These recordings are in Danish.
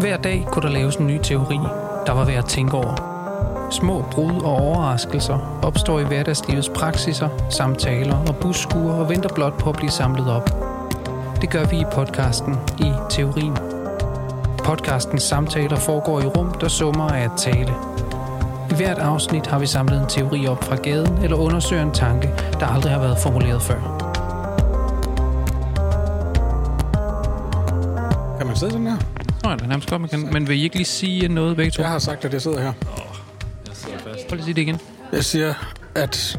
Hver dag kunne der laves en ny teori, der var værd at tænke over. Små brud og overraskelser opstår i hverdagslivets praksiser, samtaler og busskuer og venter blot på at blive samlet op. Det gør vi i podcasten i Teorien. Podcastens samtaler foregår i rum, der summer af at tale. I hvert afsnit har vi samlet en teori op fra gaden eller undersøger en tanke, der aldrig har været formuleret før. Kan man sidde sådan her? Ja, det er nærmest godt, man kan. Men vil I ikke lige sige noget begge to? Jeg har sagt, at jeg sidder her. Prøv lige at sige det igen. Jeg siger, at...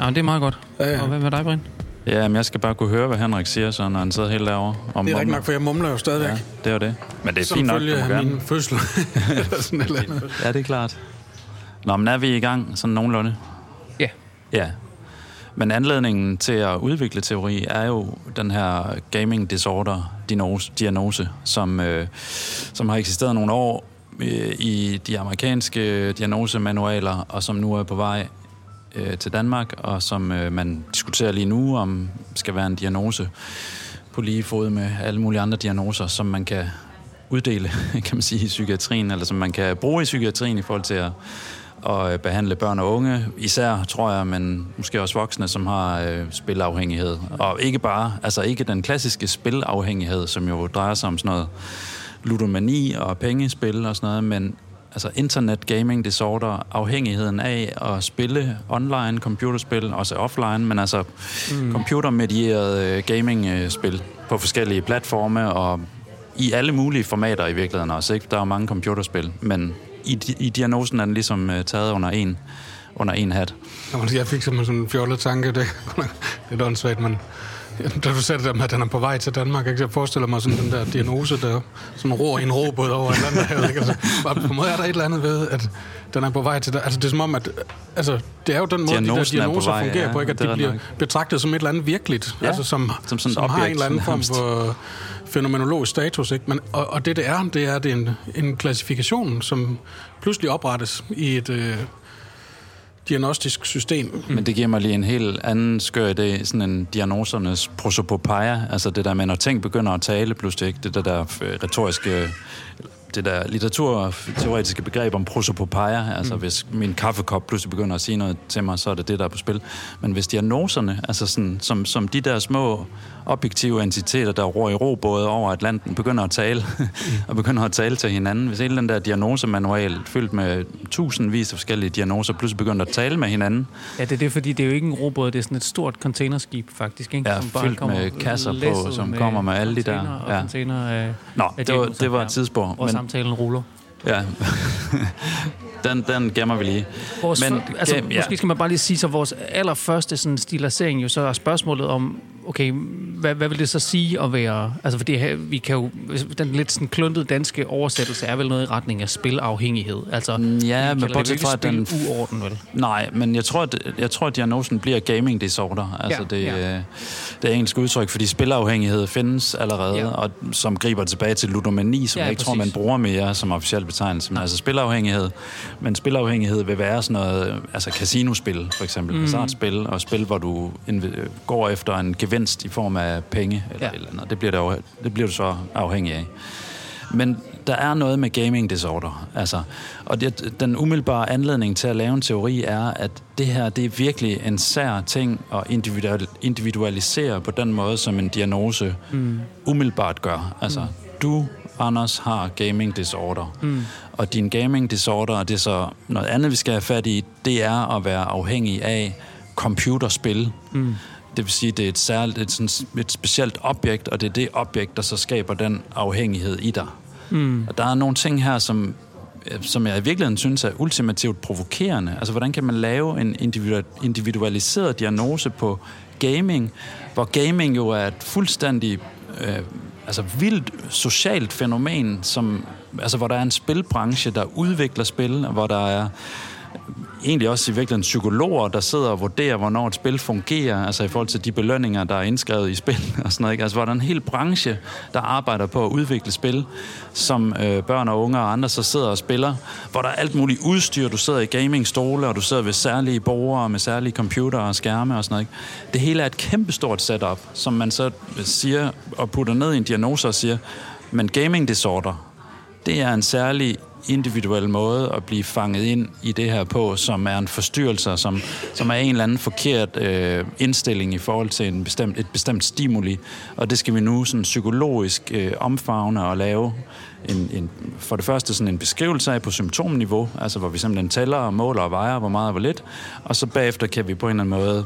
Ja, men det er meget godt. Ja, ja. Og hvad med dig, Brian? Ja, men jeg skal bare kunne høre, hvad Henrik siger, så når han sidder helt derovre. Om, Det er rigtigt nok, for jeg mumler jo stadigvæk. Ja, det var det. Men det er Som fint nok, du må gerne. min fødsel. Eller sådan eller andet. Ja, det er klart. Nå, men er vi i gang sådan nogenlunde? Ja. Ja. Men anledningen til at udvikle teori er jo den her gaming disorder diagnose, diagnose som, øh, som har eksisteret nogle år øh, i de amerikanske diagnosemanualer, og som nu er på vej øh, til Danmark, og som øh, man diskuterer lige nu, om skal være en diagnose på lige fod med alle mulige andre diagnoser, som man kan uddele, kan man sige, i psykiatrien, eller som man kan bruge i psykiatrien i forhold til at, at øh, behandle børn og unge, især, tror jeg, men måske også voksne, som har øh, spilafhængighed. Og ikke bare, altså ikke den klassiske spilafhængighed, som jo drejer sig om sådan noget ludomani og pengespil og sådan noget, men altså internet gaming disorder, afhængigheden af at spille online computerspil, også offline, men altså mm. computermedieret øh, gaming-spil på forskellige platforme og i alle mulige formater i virkeligheden også. Ikke? Der er jo mange computerspil, men i, i diagnosen er den ligesom øh, taget under en, under en hat. Jeg fik simpelthen sådan en fjollet tanke. Det, det er åndssvagt, men da du sagde det der med, at den er på vej til Danmark, ikke? jeg forestiller mig sådan den der diagnose, der sådan ror en robåd over et eller andet. Ikke? Altså, bare på en måde er der et eller andet ved, at den er på vej til... Altså, det er som om, at... Altså, det er jo den måde, Diagnosen de er der på diagnoser vej, fungerer ja, på, ikke? At de er bliver nok. betragtet som et eller andet virkeligt. Ja, altså, som, som sådan som har objekt, en eller anden form for fænomenologisk status. Ikke? Men, og, og det, det er, det er, det er en, en klassifikation, som pludselig oprettes i et... Øh, diagnostisk system. Men det giver mig lige en helt anden skør idé, sådan en diagnosernes prosopopeia, altså det der med, når ting begynder at tale pludselig, ikke? det der, der øh, retoriske, det der litteraturteoretiske begreb om prosopopeia, altså mm. hvis min kaffekop pludselig begynder at sige noget til mig, så er det det, der er på spil. Men hvis diagnoserne, altså sådan, som, som de der små objektive entiteter, der ror i robåde over Atlanten, begynder at tale, og begynder at tale til hinanden. Hvis hele den der diagnosemanual, fyldt med tusindvis af forskellige diagnoser, pludselig begynder at tale med hinanden, Ja, det er det, fordi det er jo ikke en robåd, det er sådan et stort containerskib, faktisk. Ikke? Ja, fyldt med kasser på, som kommer med alle de der- container Og ja. container af, Nå, det var, det var ja. et tidsspor. Og samtalen ruller. ja. den, den gemmer vi lige. Vores, Men, altså, gem- ja. måske skal man bare lige sige, så vores allerførste sådan, stilisering jo så er spørgsmålet om, okay, hvad, hvad vil det så sige at være... Altså, fordi her, vi kan jo... Den lidt sådan kluntede danske oversættelse er vel noget i retning af spilafhængighed. Altså, Ja, vi men det bortset fra, at den- spiluorden, vel? Nej, men jeg tror, at, jeg tror, at diagnosen bliver gaming disorder. Altså Ja, det, ja. øh, det er engelsk udtryk, fordi spilafhængighed findes allerede, Ja. og som griber tilbage til ludomani, som Ja, jeg ikke tror, præcis. man bruger mere som officiel betegnelse. Men altså spilafhængighed. Men spilafhængighed vil være sådan noget, altså casinospil for eksempel, mm. hasardspil, og spil, hvor du går efter en gevinst i form af penge eller Ja. eller andet. Det bliver, det, afhæ- det bliver du så afhængig af. Men der er noget med gaming disorder. Altså, og det, den umiddelbare anledning til at lave en teori er, at det her det er virkelig en sær ting at individual, individualisere på den måde, som en diagnose mm. umiddelbart gør. Altså, mm. du, Anders, har gaming disorder. Mm. Og din gaming disorder, og det er så noget andet, vi skal have fat i, det er at være afhængig af computerspil. Mm. Det vil sige, det er et, særligt, et, sådan, et specielt objekt, og det er det objekt, der så skaber den afhængighed i dig. Mm. Og der er nogle ting her, som, øh, som jeg i virkeligheden synes er ultimativt provokerende. Altså, hvordan kan man lave en individu- individualiseret diagnose på gaming, hvor gaming jo er et fuldstændig øh, altså vildt socialt fænomen, som, altså, hvor der er en spilbranche, der udvikler spil, og hvor der er egentlig også i virkeligheden psykologer, der sidder og vurderer, hvornår et spil fungerer, altså i forhold til de belønninger, der er indskrevet i spil og sådan noget. Ikke? Altså hvor der er en hel branche, der arbejder på at udvikle spil, som øh, børn og unge og andre så sidder og spiller, hvor der er alt muligt udstyr, du sidder i gamingstole, og du sidder ved særlige borgere med særlige computer og skærme og sådan noget. Ikke? Det hele er et kæmpestort setup, som man så siger og putter ned i en diagnose og siger, men gaming disorder, det er en særlig individuel måde at blive fanget ind i det her på, som er en forstyrrelse, som, som er en eller anden forkert øh, indstilling i forhold til en bestemt, et bestemt stimuli. Og det skal vi nu sådan psykologisk øh, omfavne og lave en, en, for det første sådan en beskrivelse af på symptomniveau, altså hvor vi simpelthen tæller og måler og vejer, hvor meget og hvor lidt, og så bagefter kan vi på en eller anden måde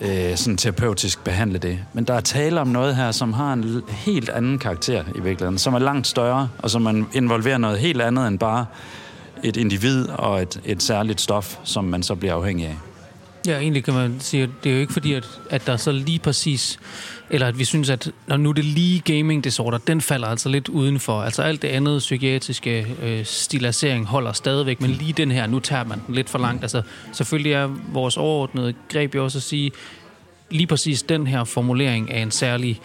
øh, sådan terapeutisk behandle det. Men der er tale om noget her, som har en helt anden karakter i virkeligheden, som er langt større, og som man involverer noget helt andet end bare et individ og et, et særligt stof, som man så bliver afhængig af. Ja, egentlig kan man sige, at det er jo ikke fordi, at, at der så lige præcis, eller at vi synes, at når nu det lige gaming disorder, den falder altså lidt udenfor. Altså alt det andet psykiatriske øh, stilisering holder stadigvæk, men lige den her, nu tager man den lidt for langt. Altså selvfølgelig er vores overordnede greb jo også at sige, lige præcis den her formulering af en særlig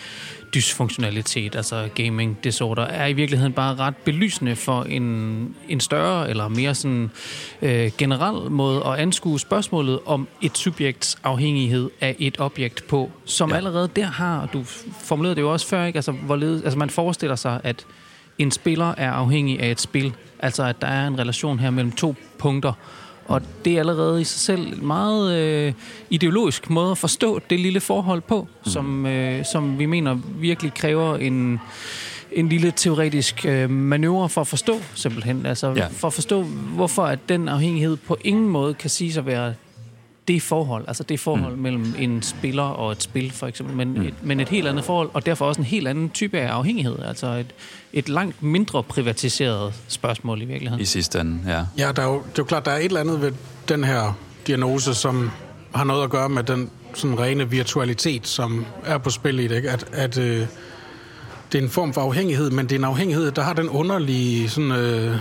dysfunktionalitet, altså gaming disorder, er i virkeligheden bare ret belysende for en, en større eller mere sådan øh, generel måde at anskue spørgsmålet om et subjekts afhængighed af et objekt på, som ja. allerede der har, og du formulerede det jo også før, ikke? Altså, hvorledes, altså man forestiller sig, at en spiller er afhængig af et spil, altså at der er en relation her mellem to punkter, og det er allerede i sig selv en meget øh, ideologisk måde at forstå det lille forhold på, mm. som, øh, som vi mener virkelig kræver en, en lille teoretisk øh, manøvre for at forstå, simpelthen. Altså ja. for at forstå, hvorfor at den afhængighed på ingen måde kan sige at være det forhold, altså det forhold mm. mellem en spiller og et spil, for eksempel, men, mm. et, men et helt andet forhold, og derfor også en helt anden type af afhængighed, altså et, et langt mindre privatiseret spørgsmål i virkeligheden. I sidste ende, ja. Ja, der er jo, det er jo klart, der er et eller andet ved den her diagnose, som har noget at gøre med den sådan rene virtualitet, som er på spil i det, ikke? At, at øh, det er en form for afhængighed, men det er en afhængighed, der har den underlige sådan... Øh,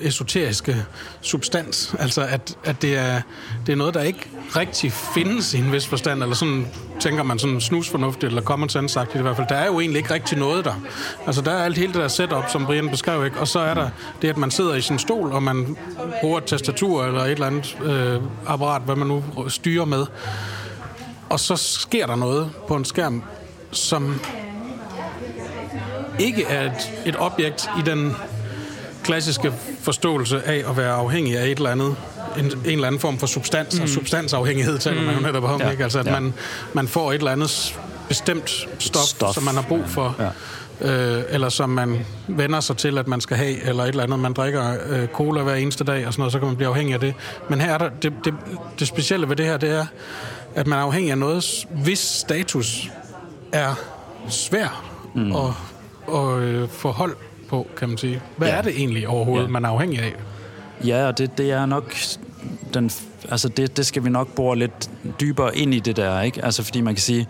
esoteriske substans. Altså, at, at det, er, det er noget, der ikke rigtig findes i en vis forstand, eller sådan tænker man sådan snusfornuftigt, eller common sense sagt i hvert fald. Der er jo egentlig ikke rigtig noget der. Altså, der er alt hele det der setup, som Brian beskrev, ikke? Og så er der det, at man sidder i sin stol, og man bruger et tastatur, eller et eller andet øh, apparat, hvad man nu styrer med. Og så sker der noget på en skærm, som ikke er et, et objekt i den klassiske forståelse af at være afhængig af et eller andet en, en eller anden form for substans, mm. og substansafhængighed taler mm. man jo mm. netop om, ja. ikke? Altså, at ja. man, man får et eller andet bestemt stof, stof. som man har brug for, ja. øh, eller som man vender sig til, at man skal have, eller et eller andet. Man drikker øh, cola hver eneste dag, og sådan noget, så kan man blive afhængig af det. Men her er der, det, det, det specielle ved det her, det er, at man er afhængig af noget, hvis status er svær mm. at, at øh, forholde på, kan man sige. Hvad ja. er det egentlig overhovedet, ja. man er afhængig af? Ja, og det, det er nok... Den, altså det, det skal vi nok bore lidt dybere ind i det der, ikke? Altså fordi man kan sige,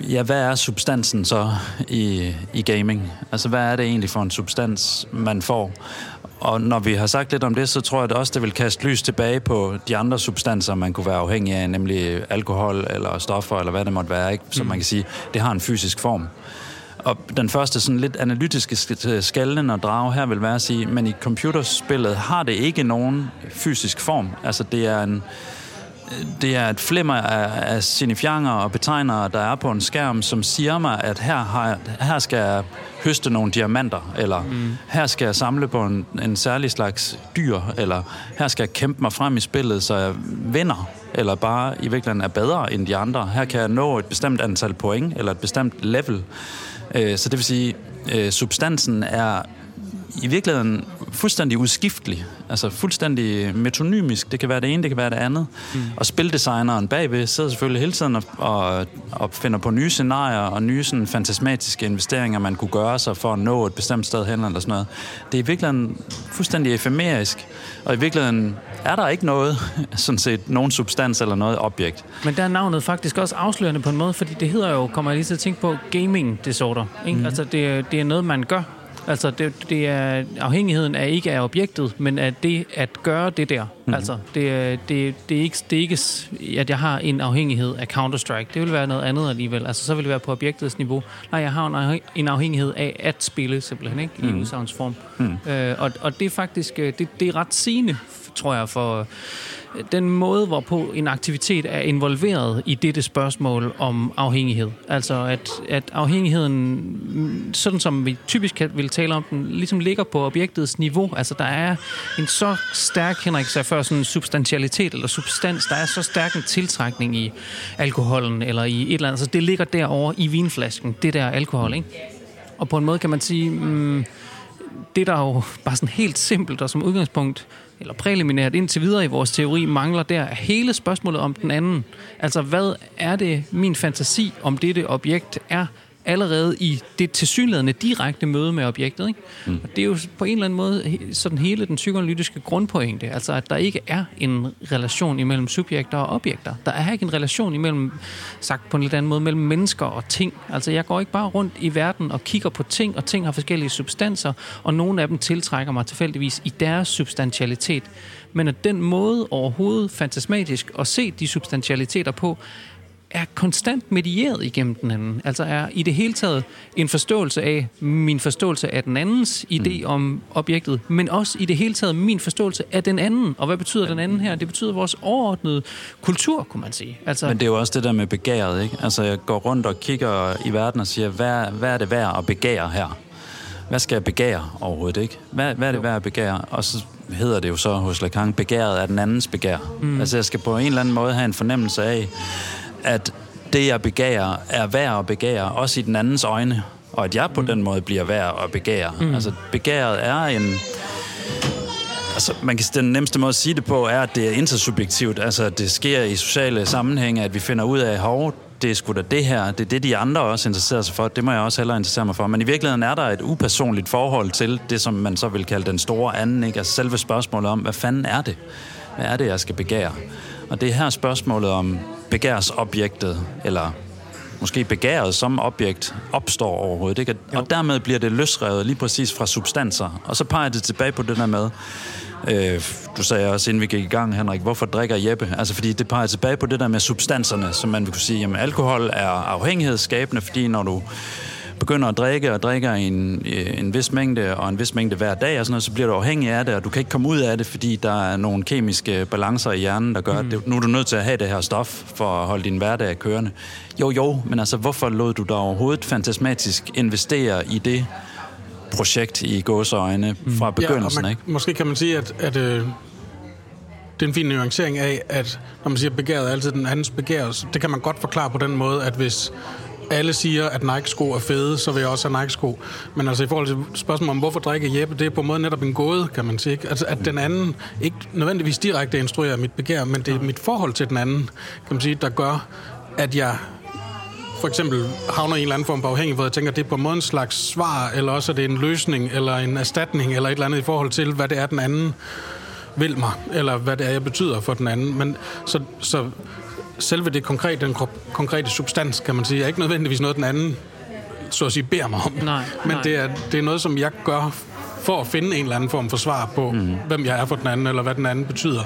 ja, hvad er substansen så i, i gaming? Altså hvad er det egentlig for en substans, man får? Og når vi har sagt lidt om det, så tror jeg det også, det vil kaste lys tilbage på de andre substanser, man kunne være afhængig af, nemlig alkohol eller stoffer, eller hvad det måtte være, ikke? Så mm. man kan sige, det har en fysisk form. Og den første sådan lidt analytiske skælden og drage her vil være at sige, men i computerspillet har det ikke nogen fysisk form. Altså det er en det er et flimmer af, af signifianger og betegnere, der er på en skærm, som siger mig, at her, har, her skal jeg høste nogle diamanter, eller mm. her skal jeg samle på en, en særlig slags dyr, eller her skal jeg kæmpe mig frem i spillet, så jeg vinder, eller bare i virkeligheden er bedre end de andre. Her kan jeg nå et bestemt antal point, eller et bestemt level. Øh, så det vil sige, øh, substansen er i virkeligheden fuldstændig udskiftelig. Altså fuldstændig metonymisk. Det kan være det ene, det kan være det andet. Mm. Og spildesigneren bagved sidder selvfølgelig hele tiden og, og, og finder på nye scenarier og nye sådan, fantasmatiske investeringer, man kunne gøre sig for at nå et bestemt sted hen eller sådan noget. Det er i virkeligheden fuldstændig efemerisk. Og i virkeligheden er der ikke noget, sådan set, nogen substans eller noget objekt. Men der er navnet faktisk også afslørende på en måde, fordi det hedder jo, kommer jeg lige til at tænke på, gaming disorder. Ikke? Mm. Altså det, det er noget, man gør Altså, det, det er, afhængigheden er ikke af objektet, men af det at gøre det der. Mm. Altså, det, det, det, er ikke, det er ikke, at jeg har en afhængighed af Counter-Strike. Det vil være noget andet alligevel. Altså, så vil det være på objektets niveau. Nej, jeg har en afhængighed af at spille, simpelthen, ikke? I mm. udsagnsform. Mm. Øh, og, og det er faktisk, øh, det, det er ret sigende, tror jeg, for den måde, hvorpå en aktivitet er involveret i dette spørgsmål om afhængighed. Altså at, at afhængigheden, sådan som vi typisk vil tale om den, ligesom ligger på objektets niveau. Altså der er en så stærk, Henrik før, sådan substantialitet eller substans, der er så stærk en tiltrækning i alkoholen eller i et eller andet. Så det ligger derovre i vinflasken, det der alkohol, ikke? Og på en måde kan man sige, mm, det der er jo bare sådan helt simpelt og som udgangspunkt eller præliminært indtil videre i vores teori, mangler der hele spørgsmålet om den anden. Altså, hvad er det, min fantasi om dette objekt er, allerede i det tilsyneladende direkte møde med objektet. Ikke? Mm. Og det er jo på en eller anden måde sådan hele den psykoanalytiske grundpointe, altså at der ikke er en relation imellem subjekter og objekter. Der er ikke en relation imellem, sagt på en lidt anden måde, mellem mennesker og ting. Altså jeg går ikke bare rundt i verden og kigger på ting, og ting har forskellige substanser, og nogle af dem tiltrækker mig tilfældigvis i deres substantialitet. Men at den måde overhovedet fantasmatisk at se de substantialiteter på, er konstant medieret igennem den anden. Altså er i det hele taget en forståelse af min forståelse af den andens idé mm. om objektet, men også i det hele taget min forståelse af den anden. Og hvad betyder den anden her? Det betyder vores overordnede kultur, kunne man sige. Altså, men det er jo også det der med begæret, ikke? Altså jeg går rundt og kigger i verden og siger, hvad, hvad er det værd at begære her? Hvad skal jeg begære overhovedet, ikke? Hvad, hvad er det værd at begære? Og så hedder det jo så hos Lacan, begæret er den andens begær. Mm. Altså jeg skal på en eller anden måde have en fornemmelse af, at det, jeg begærer, er værd at begære, også i den andens øjne, og at jeg på mm. den måde bliver værd at begære. Mm. Altså, begæret er en... Altså, man kan, den nemmeste måde at sige det på, er, at det er intersubjektivt. Altså, det sker i sociale sammenhænge, at vi finder ud af, hov, det er sgu da det her, det er det, de andre også interesserer sig for, det må jeg også hellere interessere mig for. Men i virkeligheden er der et upersonligt forhold til det, som man så vil kalde den store anden, ikke? Altså selve spørgsmålet om, hvad fanden er det? Hvad er det, jeg skal begære? Og det er her spørgsmålet om begærsobjektet, eller måske begæret som objekt, opstår overhovedet. Ikke? Og dermed bliver det løsrevet lige præcis fra substanser. Og så peger det tilbage på det der med, øh, du sagde også, inden vi gik i gang, Henrik, hvorfor drikker Jeppe? Altså fordi det peger tilbage på det der med substanserne, som man vil kunne sige, jamen alkohol er afhængighedsskabende, fordi når du begynder at drikke og drikker en, en vis mængde og en vis mængde hver dag, og sådan noget, så bliver du afhængig af det, og du kan ikke komme ud af det, fordi der er nogle kemiske balancer i hjernen, der gør, mm. at nu er du nødt til at have det her stof for at holde din hverdag kørende. Jo, jo, men altså, hvorfor lod du dig overhovedet fantasmatisk investere i det projekt i gåseøjne mm. fra begyndelsen, ja, man, ikke? Måske kan man sige, at, at øh, det er en fin nuancering af, at når man siger begæret er altid den andens begær, det kan man godt forklare på den måde, at hvis alle siger, at Nike-sko er fede, så vil jeg også have Nike-sko. Men altså i forhold til spørgsmålet om, hvorfor drikker Jeppe, det er på en måde netop en gåde, kan man sige. Altså, at den anden ikke nødvendigvis direkte instruerer mit begær, men det er mit forhold til den anden, kan man sige, der gør, at jeg for eksempel havner i en eller anden form for afhængig, hvor jeg tænker, at det er på en måde en slags svar, eller også er det en løsning, eller en erstatning, eller et eller andet i forhold til, hvad det er, den anden vil mig, eller hvad det er, jeg betyder for den anden. Men så, så selve det konkrete, den konkrete substans, kan man sige, er ikke nødvendigvis noget, den anden så at sige, beder mig om. Nej, Men nej. Det, er, det er noget, som jeg gør for at finde en eller anden form for svar på, mm. hvem jeg er for den anden, eller hvad den anden betyder.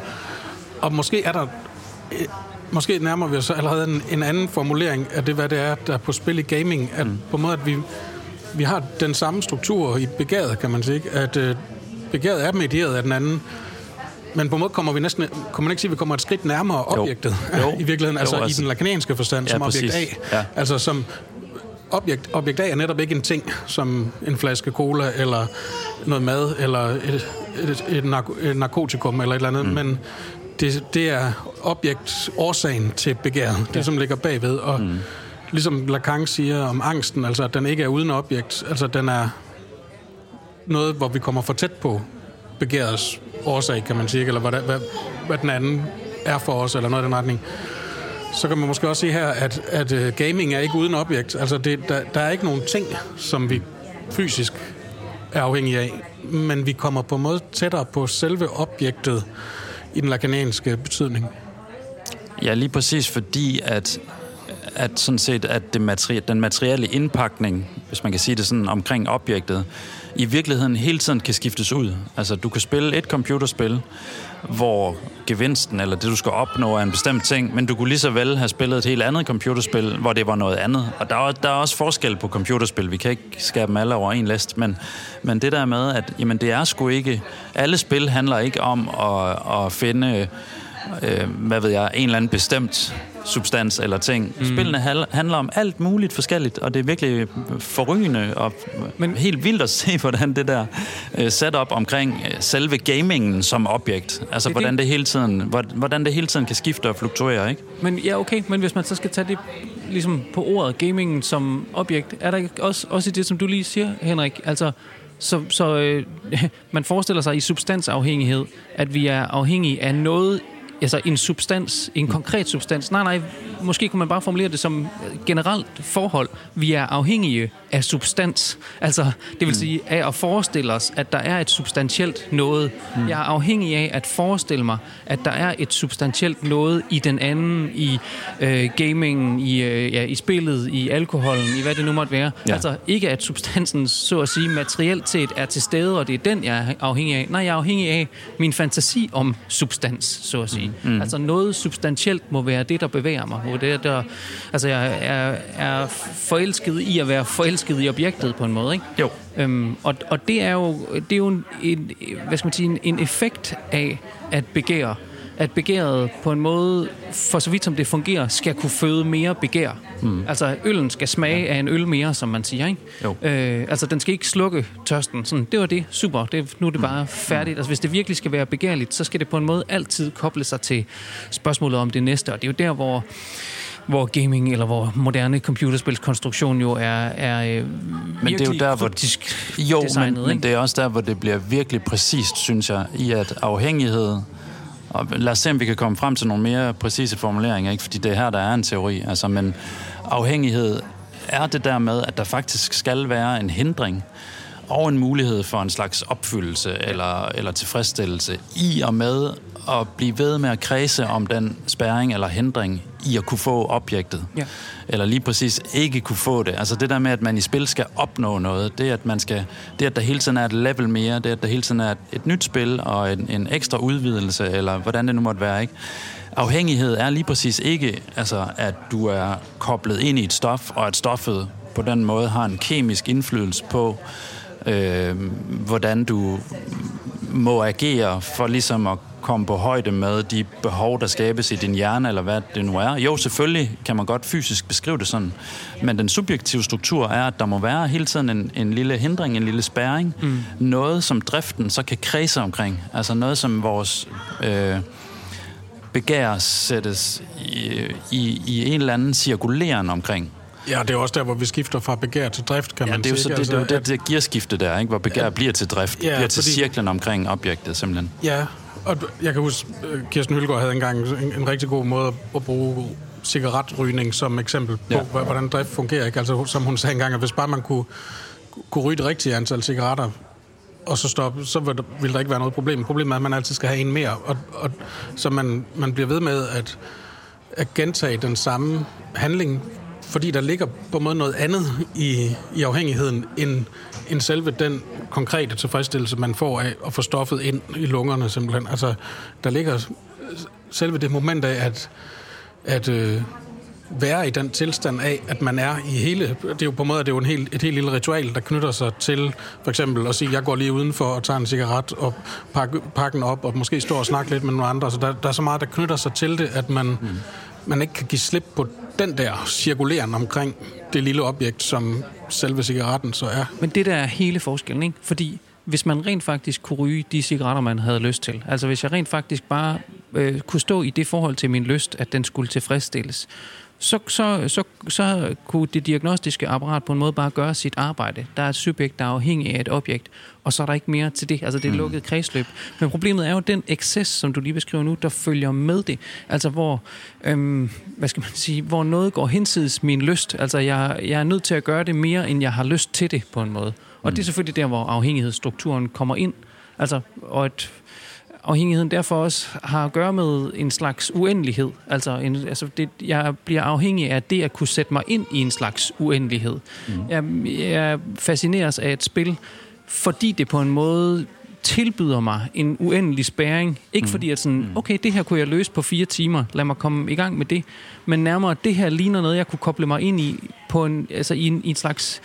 Og måske er der... Øh, måske nærmer vi os allerede en, en anden formulering af det, hvad det er, der er på spil i gaming. At mm. på en måde, at vi, vi har den samme struktur i begæret, kan man sige. At øh, begæret er medieret af den anden, men på en måde kommer vi næsten, kommer man ikke sige, at vi kommer et skridt nærmere objektet jo. Jo. i virkeligheden, altså, jo, altså i den lakanianske forstand, ja, som objekt A. Ja. Altså som objekt, objekt A er netop ikke en ting, som en flaske cola, eller noget mad, eller et, et, et, narko, et narkotikum, eller et eller andet, mm. men det, det er objekt årsagen til begæret, ja. det som ligger bagved, og mm. ligesom Lacan siger om angsten, altså at den ikke er uden objekt, altså den er noget, hvor vi kommer for tæt på begærets årsag, kan man sige, eller hvad, hvad, hvad den anden er for os, eller noget i den retning. Så kan man måske også se her, at, at øh, gaming er ikke uden objekt. Altså, det, der, der er ikke nogen ting, som vi fysisk er afhængige af, men vi kommer på en måde tættere på selve objektet i den lakanianske betydning. Ja, lige præcis fordi, at at, sådan set, at det materi- den materielle indpakning, hvis man kan sige det sådan, omkring objektet, i virkeligheden hele tiden kan skiftes ud. Altså, du kan spille et computerspil, hvor gevinsten, eller det du skal opnå, er en bestemt ting, men du kunne lige så vel have spillet et helt andet computerspil, hvor det var noget andet. Og der er, der er også forskel på computerspil. Vi kan ikke skære dem alle over en list, men, men det der med, at jamen, det er sgu ikke... Alle spil handler ikke om at, at finde, øh, hvad ved jeg, en eller anden bestemt substans eller ting. Mm. Spillene handler om alt muligt forskelligt, og det er virkelig forrygende og Men, helt vildt at se, hvordan det der uh, setup omkring uh, selve gamingen som objekt, altså det hvordan det. det hele tiden, hvordan det hele tiden kan skifte og fluktuere, ikke? Men ja, okay, men hvis man så skal tage det ligesom på ordet gamingen som objekt, er der også, også i det, som du lige siger, Henrik, altså så, så øh, man forestiller sig i substansafhængighed, at vi er afhængige af noget altså en substans, en konkret substans. Nej, nej, måske kunne man bare formulere det som generelt forhold. Vi er afhængige af substans. Altså, det vil mm. sige af at forestille os, at der er et substantielt noget. Mm. Jeg er afhængig af at forestille mig, at der er et substantielt noget i den anden, i øh, gamingen, i, øh, ja, i spillet, i alkoholen, i hvad det nu måtte være. Ja. Altså ikke at substansen, så at sige, materielt set er til stede, og det er den, jeg er afhængig af. Nej, jeg er afhængig af min fantasi om substans, så at sige. Mm. Altså noget substantielt må være det, der bevæger mig. Det, der, altså jeg er, er forelsket i at være forelsket i objektet på en måde, ikke? Jo. Øhm, og, og det er jo, det er jo en, en, hvad skal man sige, en, en effekt af at begære at begæret på en måde, for så vidt som det fungerer, skal kunne føde mere begær. Mm. Altså, øllen skal smage ja. af en øl mere, som man siger, ikke? Jo. Øh, altså, den skal ikke slukke tørsten. Sådan, det var det. Super. Det, nu er det mm. bare færdigt. Altså, hvis det virkelig skal være begærligt, så skal det på en måde altid koble sig til spørgsmålet om det næste. Og det er jo der, hvor hvor gaming eller hvor moderne computerspilskonstruktion jo er, er øh, men det er jo der, hvor, jo, designet, men, men det er også der, hvor det bliver virkelig præcist, synes jeg, i at afhængighed og lad os se, om vi kan komme frem til nogle mere præcise formuleringer, ikke? fordi det er her, der er en teori. Altså, men afhængighed er det der med, at der faktisk skal være en hindring og en mulighed for en slags opfyldelse eller, eller tilfredsstillelse i og med at blive ved med at kredse om den spærring eller hindring i at kunne få objektet. Ja. Eller lige præcis ikke kunne få det. Altså det der med, at man i spil skal opnå noget, det at, man skal, det at der hele tiden er et level mere, det at der hele tiden er et, et nyt spil og en, en ekstra udvidelse, eller hvordan det nu måtte være, ikke? Afhængighed er lige præcis ikke, altså, at du er koblet ind i et stof, og at stoffet på den måde har en kemisk indflydelse på, øh, hvordan du må agere for ligesom at komme på højde med de behov, der skabes i din hjerne, eller hvad det nu er. Jo, selvfølgelig kan man godt fysisk beskrive det sådan, men den subjektive struktur er, at der må være hele tiden en, en lille hindring, en lille spærring, mm. noget som driften så kan kredse omkring, altså noget som vores... Øh, begær sættes i, i, i en eller anden cirkulerende omkring. Ja, det er også der, hvor vi skifter fra begær til drift, kan ja, man det er sige. Så, det, altså, det, det, det gearskifte der, ikke? hvor begær ja, bliver til drift, ja, bliver til fordi, cirklen omkring objektet simpelthen. Ja, og jeg kan huske, øh, Kirsten Hylgaard havde engang en, en rigtig god måde at bruge cigaretrygning som eksempel på, ja. hvordan drift fungerer. Ikke? Altså, som hun sagde engang, at hvis bare man kunne, kunne ryge det rigtige antal cigaretter, og så stoppe, så vil der, vil der ikke være noget problem. Problemet er, at man altid skal have en mere, og, og så man, man bliver ved med at, at gentage den samme handling, fordi der ligger på en måde noget andet i, i afhængigheden, end, end selve den konkrete tilfredsstillelse, man får af at få stoffet ind i lungerne simpelthen. Altså, der ligger selve det moment af, at, at øh, være i den tilstand af, at man er i hele... Det er jo på en måde det er jo en helt, et helt lille ritual, der knytter sig til for eksempel at sige, jeg går lige udenfor og tager en cigaret og pakker pakken op og måske står og snakker lidt med nogle andre. Så der, der er så meget, der knytter sig til det, at man, mm man ikke kan give slip på den der cirkuleren omkring det lille objekt, som selve cigaretten så er. Men det der er hele forskellen, ikke? Fordi hvis man rent faktisk kunne ryge de cigaretter, man havde lyst til, altså hvis jeg rent faktisk bare øh, kunne stå i det forhold til min lyst, at den skulle tilfredsstilles, så, så, så, så kunne det diagnostiske apparat på en måde bare gøre sit arbejde. Der er et subjekt, der er afhængig af et objekt, og så er der ikke mere til det. Altså det er et mm. lukket kredsløb. Men problemet er jo den excess, som du lige beskriver nu, der følger med det. Altså hvor, øhm, hvad skal man sige, hvor noget går hensides min lyst. Altså jeg, jeg er nødt til at gøre det mere, end jeg har lyst til det på en måde. Og mm. det er selvfølgelig der, hvor afhængighedsstrukturen kommer ind. Altså, og et afhængigheden derfor også har at gøre med en slags uendelighed. Altså, en, altså det, jeg bliver afhængig af det at kunne sætte mig ind i en slags uendelighed. Mm. Jeg, jeg fascineres af et spil, fordi det på en måde tilbyder mig en uendelig spæring. Ikke mm. fordi at sådan, mm. okay, det her kunne jeg løse på fire timer, lad mig komme i gang med det. Men nærmere, det her ligner noget, jeg kunne koble mig ind i på en, altså i en, i en slags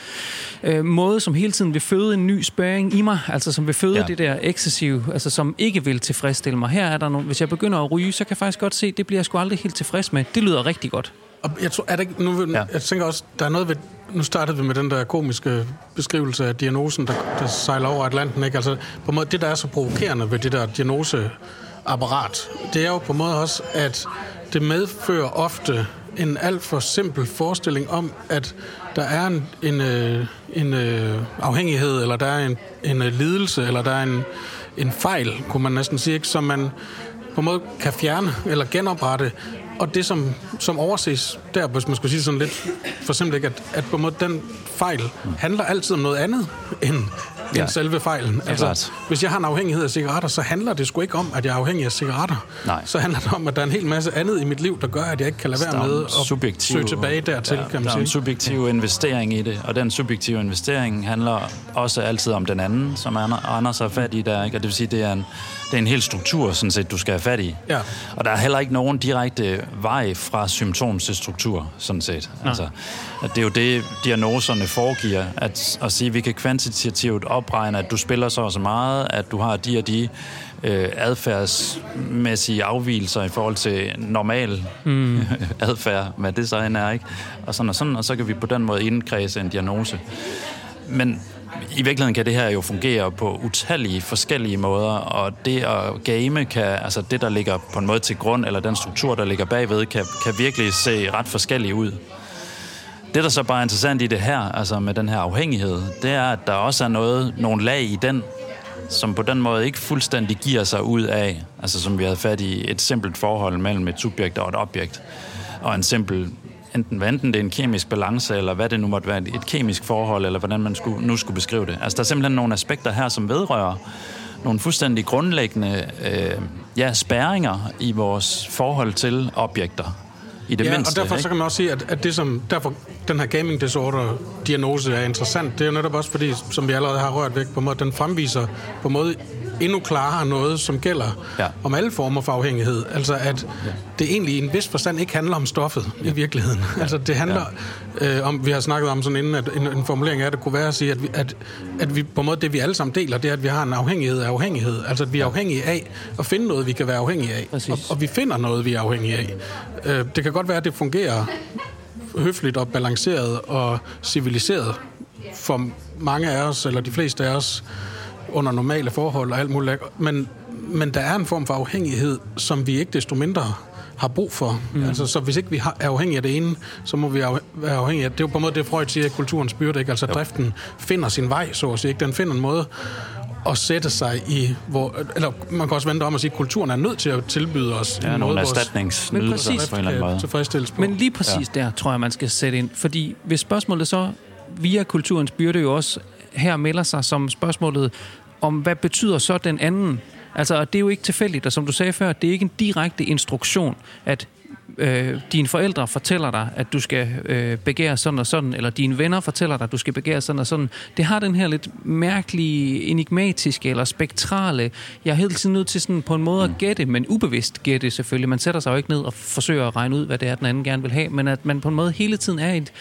øh, måde, som hele tiden vil føde en ny spæring i mig, altså som vil føde ja. det der excessive, altså som ikke vil tilfredsstille mig. Her er der nogle, hvis jeg begynder at ryge, så kan jeg faktisk godt se, det bliver jeg sgu aldrig helt tilfreds med. Det lyder rigtig godt. Og jeg tror, er det ikke, nu, ja. jeg tænker også, der er noget ved, nu startede vi med den der komiske beskrivelse af diagnosen, der, der sejler over Atlanten, ikke? Altså, på en måde, det der er så provokerende ved det der diagnoseapparat, det er jo på en måde også, at det medfører ofte en alt for simpel forestilling om, at der er en, en, øh, en, en uh, afhængighed, eller der er en, en uh, lidelse, eller der er en, en fejl, kunne man næsten sige, ikke? som man på en måde kan fjerne eller genoprette og det, som, som overses der, hvis man skulle sige sådan lidt for simpelt, at, at på en måde den fejl handler altid om noget andet end, ja. end selve fejlen. Altså, hvis jeg har en afhængighed af cigaretter, så handler det sgu ikke om, at jeg er afhængig af cigaretter. Nej. Så handler det om, at der er en hel masse andet i mit liv, der gør, at jeg ikke kan lade være med at subjektiv, søge tilbage dertil, ja, kan man der sige. er en subjektiv investering i det, og den subjektive investering handler også altid om den anden, som Anders har fat i der. Ikke? Og det vil sige, det er en, det er en hel struktur, sådan set, du skal have fat i. Ja. Og der er heller ikke nogen direkte vej fra symptom til struktur, sådan set. Ja. Altså, det er jo det, diagnoserne foregiver, at, at sige, at vi kan kvantitativt opregne, at du spiller så og så meget, at du har de og de øh, adfærdsmæssige afvielser i forhold til normal mm. adfærd, hvad det så end er, ikke? Og sådan og sådan, og så kan vi på den måde indkredse en diagnose. Men i virkeligheden kan det her jo fungere på utallige forskellige måder, og det at game kan, altså det, der ligger på en måde til grund, eller den struktur, der ligger bagved, kan, kan virkelig se ret forskellige ud. Det, der så bare er interessant i det her, altså med den her afhængighed, det er, at der også er noget, nogle lag i den, som på den måde ikke fuldstændig giver sig ud af, altså som vi havde fat i et simpelt forhold mellem et subjekt og et objekt, og en simpel enten, hvad enten det er en kemisk balance, eller hvad det nu måtte være, et kemisk forhold, eller hvordan man skulle, nu skulle beskrive det. Altså, der er simpelthen nogle aspekter her, som vedrører nogle fuldstændig grundlæggende øh, ja, spærringer i vores forhold til objekter. I det ja, mindste, og derfor så kan man også sige, at, at det som derfor den her gaming disorder diagnose er interessant, det er jo netop også fordi, som vi allerede har rørt væk på måde, den fremviser på en måde endnu klarere noget, som gælder ja. om alle former for afhængighed. Altså at det egentlig i en vis forstand ikke handler om stoffet ja. i virkeligheden. Ja. Altså det handler ja. øh, om, vi har snakket om sådan inden, at en, en formulering af det kunne være at sige, at vi, at, at vi på en måde, det vi alle sammen deler, det er, at vi har en afhængighed af afhængighed. Altså at vi er afhængige af at finde noget, vi kan være afhængige af. Og, og vi finder noget, vi er afhængige af. Øh, det kan godt være, at det fungerer høfligt og balanceret og civiliseret for mange af os, eller de fleste af os, under normale forhold og alt muligt. Men, men der er en form for afhængighed, som vi ikke desto mindre har brug for. Mm. Altså, så hvis ikke vi er afhængige af det ene, så må vi være afhængige af det. Det er jo på en måde det, Freud siger, at kulturens byrde, ikke? Altså, jo. driften finder sin vej, så at sige. Ikke? Den finder en måde at sætte sig i, hvor, eller man kan også vente om at sige, at kulturen er nødt til at tilbyde os ja, en nogle erstatningsnydelser på en eller anden måde. Tilfredsstillelse på. Men lige præcis ja. der, tror jeg, man skal sætte ind. Fordi hvis spørgsmålet så via kulturens byrde jo også her melder sig som spørgsmålet, om hvad betyder så den anden? Altså, det er jo ikke tilfældigt, og som du sagde før, det er ikke en direkte instruktion, at øh, dine forældre fortæller dig, at du skal øh, begære sådan og sådan, eller dine venner fortæller dig, at du skal begære sådan og sådan. Det har den her lidt mærkelige, enigmatiske eller spektrale, jeg er hele tiden nødt til sådan på en måde at gætte, men ubevidst gætte selvfølgelig. Man sætter sig jo ikke ned og forsøger at regne ud, hvad det er, den anden gerne vil have, men at man på en måde hele tiden er i et,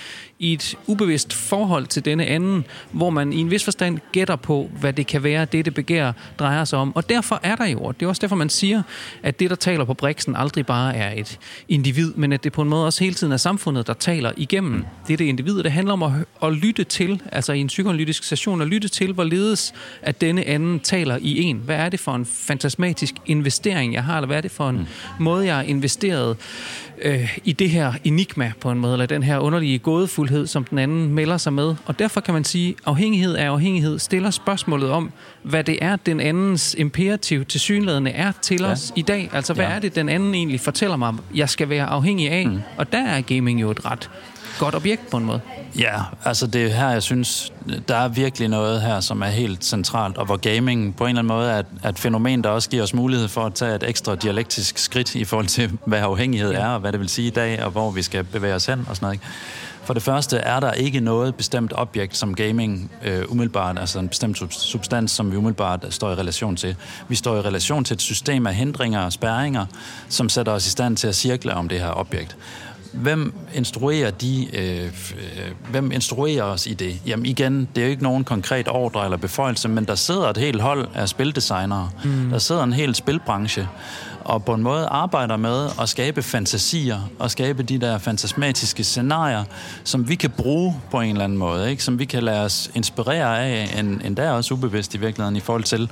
i et ubevidst forhold til denne anden, hvor man i en vis forstand gætter på, hvad det kan være, det det begær drejer sig om. Og derfor er der jo, og det er også derfor, man siger, at det, der taler på briksen, aldrig bare er et individ, men at det på en måde også hele tiden er samfundet, der taler igennem det, det individ. Det handler om at, at lytte til, altså i en psykoanalytisk session, at lytte til, hvorledes at denne anden taler i en. Hvad er det for en fantasmatisk investering, jeg har, eller hvad er det for en mm. måde, jeg har investeret øh, i det her enigma på en måde, eller den her underlige gådefuldhed, som den anden melder sig med. Og derfor kan man sige, at afhængighed af afhængighed stiller spørgsmålet om, hvad det er, den andens imperativ til synlædende er til ja. os i dag. Altså, hvad ja. er det, den anden egentlig fortæller mig, jeg skal være afhængig af? Mm. Og der er gaming jo et ret godt objekt på en måde. Ja, altså det er her, jeg synes, der er virkelig noget her, som er helt centralt, og hvor gaming på en eller anden måde er et, fænomen, der også giver os mulighed for at tage et ekstra dialektisk skridt i forhold til, hvad afhængighed er, og hvad det vil sige i dag, og hvor vi skal bevæge os hen og sådan noget. Ikke? For det første er der ikke noget bestemt objekt, som gaming øh, umiddelbart, altså en bestemt substans, som vi umiddelbart står i relation til. Vi står i relation til et system af hindringer og spærringer, som sætter os i stand til at cirkle om det her objekt. Hvem instruerer de? Øh, øh, hvem instruerer os i det? Jamen igen, det er jo ikke nogen konkret ordre eller beføjelse, men der sidder et helt hold af spildesignere. Mm. Der sidder en hel spilbranche, og på en måde arbejder med at skabe fantasier og skabe de der fantasmatiske scenarier, som vi kan bruge på en eller anden måde, ikke? som vi kan lade os inspirere af, end, der også ubevidst i virkeligheden i forhold til,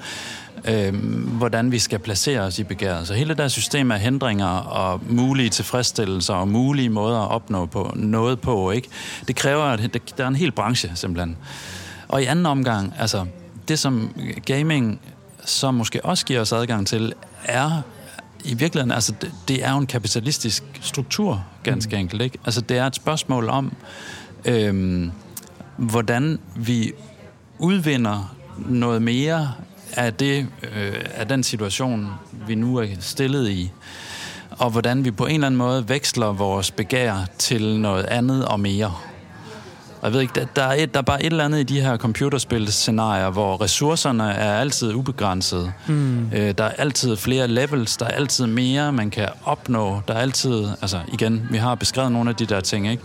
øh, hvordan vi skal placere os i begæret. Så hele det der system af hindringer og mulige tilfredsstillelser og mulige måder at opnå på noget på, ikke? det kræver, at der er en hel branche simpelthen. Og i anden omgang, altså det som gaming så måske også giver os adgang til, er i virkeligheden, altså det, det er jo en kapitalistisk struktur, ganske mm. enkelt. Ikke? Altså det er et spørgsmål om, øhm, hvordan vi udvinder noget mere af, det, øh, af den situation, vi nu er stillet i, og hvordan vi på en eller anden måde veksler vores begær til noget andet og mere. Og jeg ved ikke, der, der, er et, der er bare et eller andet i de her computerspil-scenarier, hvor ressourcerne er altid ubegrænsede. Mm. Øh, der er altid flere levels, der er altid mere, man kan opnå. Der er altid, altså igen, vi har beskrevet nogle af de der ting, ikke?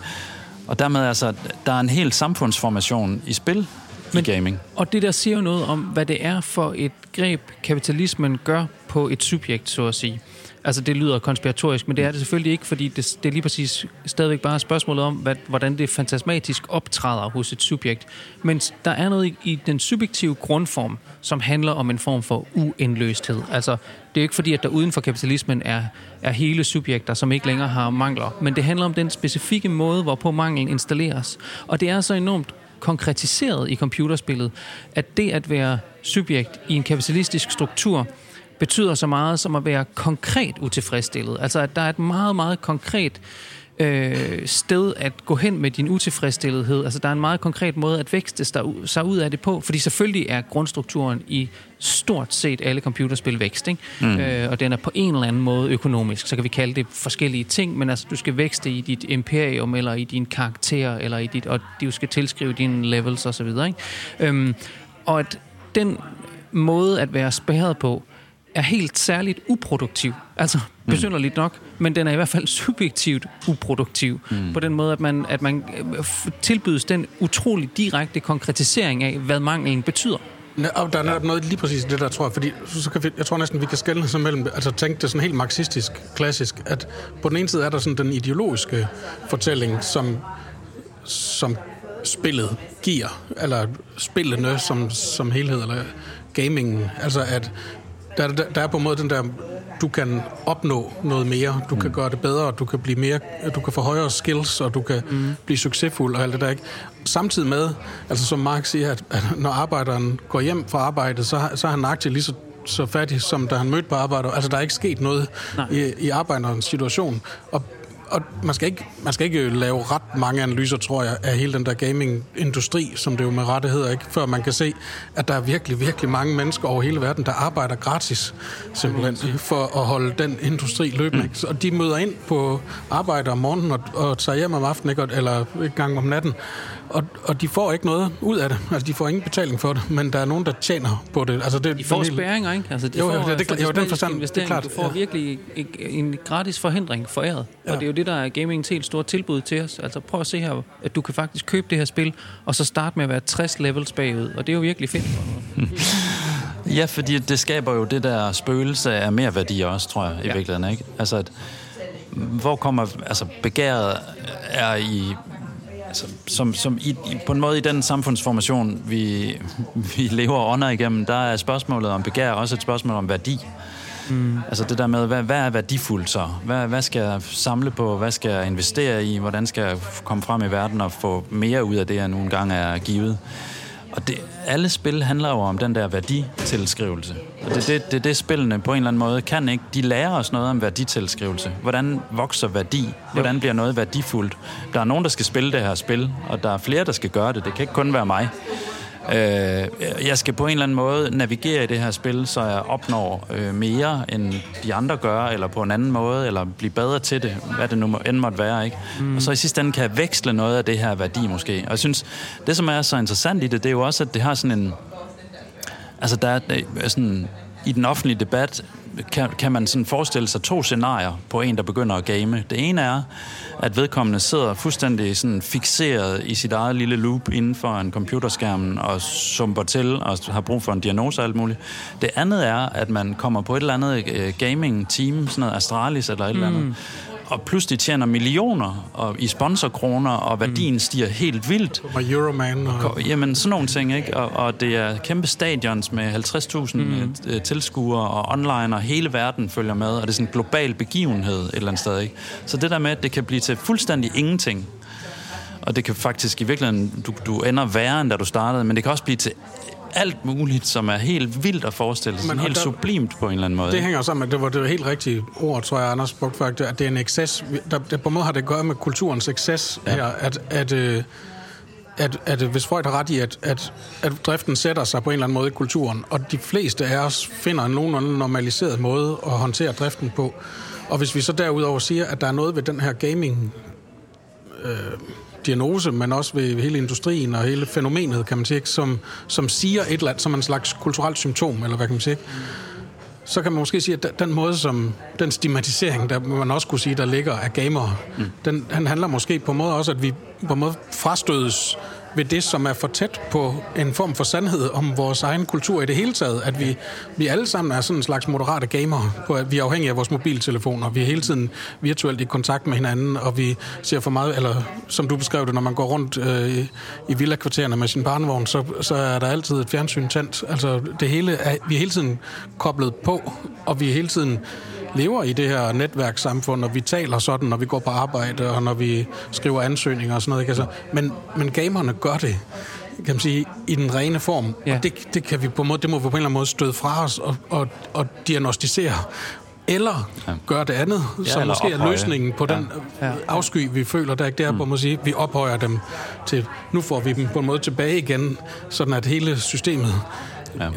Og dermed altså, der er en hel samfundsformation i spil Men, i gaming. Og det der siger jo noget om, hvad det er for et greb, kapitalismen gør på et subjekt, så at sige. Altså, det lyder konspiratorisk, men det er det selvfølgelig ikke, fordi det, det er lige præcis stadigvæk bare spørgsmålet om, hvad, hvordan det fantasmatisk optræder hos et subjekt. Men der er noget i, i den subjektive grundform, som handler om en form for uindløsthed. Altså, det er ikke fordi, at der uden for kapitalismen er, er hele subjekter, som ikke længere har mangler, men det handler om den specifikke måde, hvorpå manglen installeres. Og det er så enormt konkretiseret i computerspillet, at det at være subjekt i en kapitalistisk struktur, betyder så meget som at være konkret utilfredsstillet. Altså at der er et meget, meget konkret øh, sted at gå hen med din utilfredsstillethed. Altså der er en meget konkret måde at vækste sig ud af det på, fordi selvfølgelig er grundstrukturen i stort set alle computerspil vækst, ikke? Mm. Øh, og den er på en eller anden måde økonomisk. Så kan vi kalde det forskellige ting, men altså du skal vækste i dit imperium, eller i din karakter, eller i dit, og du skal tilskrive dine levels osv. Ikke? Øhm, og at den måde at være spærret på, er helt særligt uproduktiv. Altså mm. besynderligt nok, men den er i hvert fald subjektivt uproduktiv. Mm. På den måde, at man, at man øh, tilbydes den utrolig direkte konkretisering af, hvad manglen betyder. Ja, og der er netop noget lige præcis det der, tror jeg, fordi så kan vi, jeg tror næsten, vi kan skelne sig mellem, altså tænke det sådan helt marxistisk, klassisk, at på den ene side er der sådan den ideologiske fortælling, som, som spillet giver, eller spillene som, som helhed, eller gamingen, altså at der, der, der er på en måde den der, du kan opnå noget mere, du mm. kan gøre det bedre, du kan blive mere, du kan få højere skills, og du kan mm. blive succesfuld og alt det der, ikke? Samtidig med, altså som Mark siger, at, at når arbejderen går hjem fra arbejde, så, så er han nøjagtigt lige så så fattig, som da han mødte på arbejde. Altså, der er ikke sket noget i, i arbejderens situation. Og og man skal, ikke, man skal ikke lave ret mange analyser, tror jeg, af hele den der gaming-industri, som det jo med rette hedder, ikke? før man kan se, at der er virkelig, virkelig mange mennesker over hele verden, der arbejder gratis, simpelthen, for at holde den industri løbende. Ikke? Og de møder ind på arbejde om morgenen og, og tager hjem om aftenen, ikke? eller en gang om natten, og, og de får ikke noget ud af det. Altså, de får ingen betaling for det, men der er nogen, der tjener på det. Altså, det de får helt... spæringer, ikke? Altså, de jo, får, jo, det, det, jo, den forstand, det er klart. Du får ja. virkelig en gratis forhindring foræret. Ja. Og det er jo det, der er gamingens helt store tilbud til os. Altså, prøv at se her, at du kan faktisk købe det her spil, og så starte med at være 60 levels bagud. Og det er jo virkelig fedt. ja, fordi det skaber jo det der spøgelse af mere værdi også, tror jeg, i ja. virkeligheden. Ikke? Altså, at, hvor kommer... Altså, begæret er i altså, som, som i, i, på en måde i den samfundsformation, vi, vi lever under igennem, der er spørgsmålet om begær også et spørgsmål om værdi. Mm. Altså det der med, hvad, hvad er værdifuldt så? Hvad, hvad skal jeg samle på? Hvad skal jeg investere i? Hvordan skal jeg komme frem i verden og få mere ud af det, jeg nogle gange er givet? Og det, alle spil handler jo om den der værditilskrivelse. Og det er det, det, det, spillene på en eller anden måde kan ikke. De lærer os noget om værditilskrivelse. Hvordan vokser værdi? Hvordan bliver noget værdifuldt? Der er nogen, der skal spille det her spil, og der er flere, der skal gøre det. Det kan ikke kun være mig. Øh, jeg skal på en eller anden måde navigere i det her spil, så jeg opnår øh, mere, end de andre gør, eller på en anden måde, eller blive bedre til det, hvad det nu må, end måtte være. Ikke? Mm. Og så i sidste ende kan jeg veksle noget af det her værdi måske. Og jeg synes, det som er så interessant i det, det er jo også, at det har sådan en... Altså, der er øh, sådan... I den offentlige debat kan, kan man sådan forestille sig to scenarier på en, der begynder at game. Det ene er, at vedkommende sidder fuldstændig sådan fixeret i sit eget lille loop inden for en computerskærm og sumper til og har brug for en diagnose og alt muligt. Det andet er, at man kommer på et eller andet øh, gaming-team, sådan noget Astralis eller et mm. eller andet, mm og pludselig tjener millioner og, i sponsorkroner, og værdien mm. stiger helt vildt. Og Euroman. Og... Jamen, sådan nogle ting, ikke? Og, og det er kæmpe stadions med 50.000 mm. Øh, tilskuere og online, og hele verden følger med, og det er sådan en global begivenhed et eller andet sted, ikke? Så det der med, at det kan blive til fuldstændig ingenting, og det kan faktisk i virkeligheden, du, du ender værre, end da du startede, men det kan også blive til alt muligt, som er helt vildt at forestille sig. Men, helt der, sublimt på en eller anden måde. Det hænger sammen med, det var det helt rigtige ord, tror jeg, Anders brugte faktisk, at det er en excess. Der, der, på en måde har det at gøre med kulturens excess ja. her, at, at, øh, at, at, at hvis Freud har ret i, at, at, at driften sætter sig på en eller anden måde i kulturen, og de fleste af os finder en nogenlunde normaliseret måde at håndtere driften på, og hvis vi så derudover siger, at der er noget ved den her gaming øh, diagnose, men også ved hele industrien og hele fænomenet, kan man sige, som, som siger et eller andet, som en slags kulturelt symptom, eller hvad kan man sige. Så kan man måske sige, at den måde, som den stigmatisering, der man også kunne sige, der ligger af gamere, mm. den, den handler måske på en måde også, at vi på en måde frastødes ved det, som er for tæt på en form for sandhed om vores egen kultur i det hele taget. At vi, vi alle sammen er sådan en slags moderate gamere, på at vi er afhængige af vores mobiltelefoner. Vi er hele tiden virtuelt i kontakt med hinanden, og vi ser for meget, eller som du beskrev det, når man går rundt øh, i villakvartererne med sin barnevogn, så, så er der altid et fjernsyn tændt. Altså det hele er, vi er hele tiden koblet på, og vi er hele tiden lever i det her netværkssamfund, og vi taler sådan, når vi går på arbejde, og når vi skriver ansøgninger og sådan noget. Ikke? Altså, men, men gamerne gør det kan man sige, i den rene form. Ja. Og det, det, kan vi på en måde, det må vi på en eller anden måde støde fra os og, og, og diagnostisere. Eller ja. gøre det andet, ja, som måske ophøje. er løsningen på ja. den ja. afsky, vi føler, der, det er mm. på at sige, vi ophøjer dem til, nu får vi dem på en måde tilbage igen, sådan at hele systemet ja.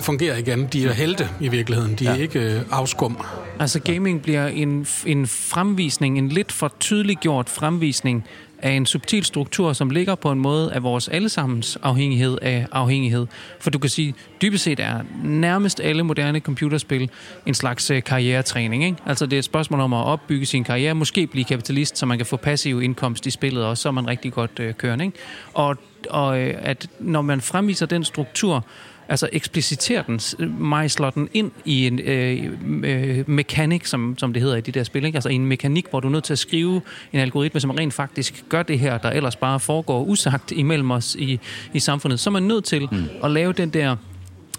fungerer igen. De er helte i virkeligheden, de er ja. ikke øh, afskum. Altså gaming bliver en, en fremvisning, en lidt for tydeliggjort fremvisning af en subtil struktur, som ligger på en måde af vores allesammens afhængighed af afhængighed. For du kan sige, dybest set er nærmest alle moderne computerspil en slags uh, karrieretræning. Ikke? Altså det er et spørgsmål om at opbygge sin karriere, måske blive kapitalist, så man kan få passiv indkomst i spillet også, så er man rigtig godt uh, kørende. Ikke? Og, og at når man fremviser den struktur, altså ekspliciterer den, mejsler den ind i en øh, øh, mekanik, som, som det hedder i de der spil, ikke? altså en mekanik, hvor du er nødt til at skrive en algoritme, som rent faktisk gør det her, der ellers bare foregår usagt imellem os i, i samfundet, så er man nødt til mm. at lave den der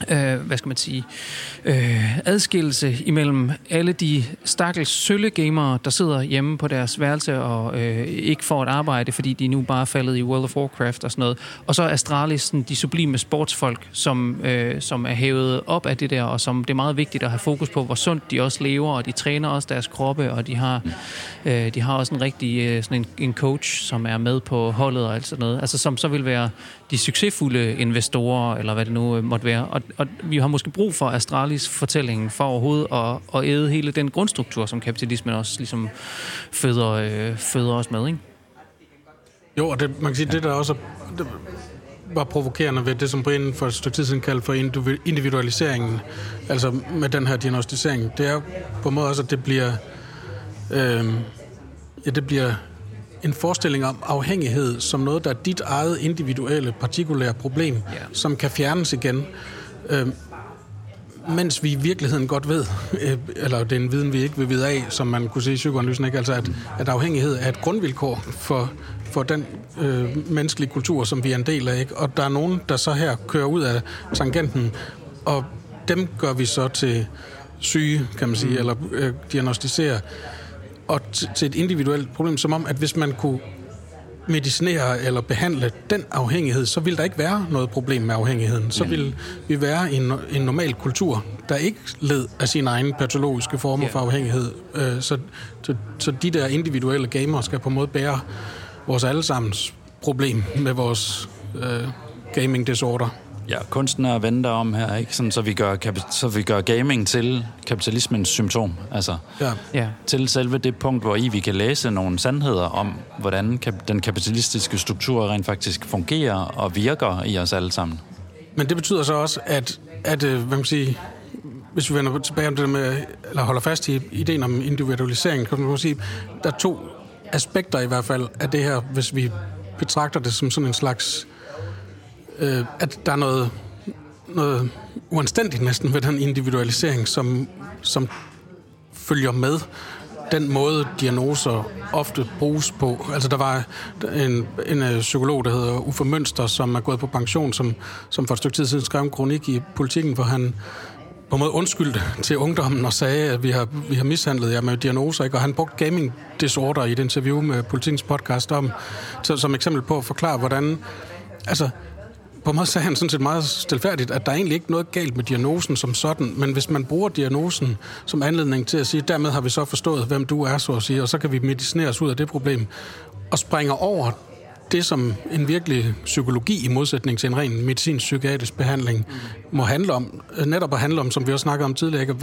øh, hvad skal man sige, øh, adskillelse imellem alle de stakkels søllegamere, der sidder hjemme på deres værelse og øh, ikke får et arbejde, fordi de nu bare er faldet i World of Warcraft og sådan noget. Og så Astralis, sådan, de sublime sportsfolk, som, øh, som er hævet op af det der, og som det er meget vigtigt at have fokus på, hvor sundt de også lever, og de træner også deres kroppe, og de har, øh, de har også en rigtig øh, sådan en, en coach, som er med på holdet og alt sådan noget. Altså som så vil være de succesfulde investorer, eller hvad det nu øh, måtte være. Og, og vi har måske brug for Astralis fortælling for overhovedet at, at æde hele den grundstruktur, som kapitalismen også ligesom føder, øh, føder os med, ikke? Jo, og det, man kan sige, ja. det der også det var provokerende ved det, som Brian for et stykke tid siden kaldte for individualiseringen, altså med den her diagnostisering, det er på en måde også, at det bliver, øh, ja, det bliver en forestilling om afhængighed som noget, der er dit eget individuelle, partikulære problem, yeah. som kan fjernes igen. Øh, mens vi i virkeligheden godt ved, øh, eller det er en viden, vi ikke vil vide af, som man kunne se i psykoanalysen, ikke? Altså at, at afhængighed er et grundvilkår for, for den øh, menneskelige kultur, som vi er en del af. Ikke? Og der er nogen, der så her kører ud af tangenten, og dem gør vi så til syge, kan man sige, mm. eller øh, diagnostiserer og til et individuelt problem, som om, at hvis man kunne medicinere eller behandle den afhængighed, så vil der ikke være noget problem med afhængigheden. Så vil vi være i en, en normal kultur, der ikke led af sine egne patologiske former for afhængighed. Øh, så, så, så de der individuelle gamere skal på en måde bære vores allesammens problem med vores øh, gaming disorder. Ja, kunstnere venter om her, ikke? Sådan, så, vi gør, så vi gør gaming til kapitalismens symptom. Altså, ja. Ja. Til selve det punkt, hvor I vi kan læse nogle sandheder om, hvordan den kapitalistiske struktur rent faktisk fungerer og virker i os alle sammen. Men det betyder så også, at, at øh, hvad man sige, hvis vi vender tilbage om det med, eller holder fast i ideen om individualisering, kan man sige, der er to aspekter i hvert fald af det her, hvis vi betragter det som sådan en slags øh, at der er noget, noget uanstændigt næsten ved den individualisering, som, som følger med den måde, diagnoser ofte bruges på. Altså, der var en, en øh, psykolog, der hedder Uffe Mønster, som er gået på pension, som, som for et stykke tid siden skrev en kronik i politikken, hvor han på en måde undskyldte til ungdommen og sagde, at vi har, vi har mishandlet jer med diagnoser, ikke? og han brugte gaming disorder i et interview med politikens podcast om, så, som eksempel på at forklare, hvordan altså, på en måde sagde han sådan set meget stilfærdigt, at der er egentlig ikke noget galt med diagnosen som sådan, men hvis man bruger diagnosen som anledning til at sige, dermed har vi så forstået, hvem du er, så at sige, og så kan vi medicinere os ud af det problem, og springer over det, som en virkelig psykologi i modsætning til en ren medicinsk-psykiatrisk behandling må handle om, netop at handle om, som vi også snakkede om tidligere,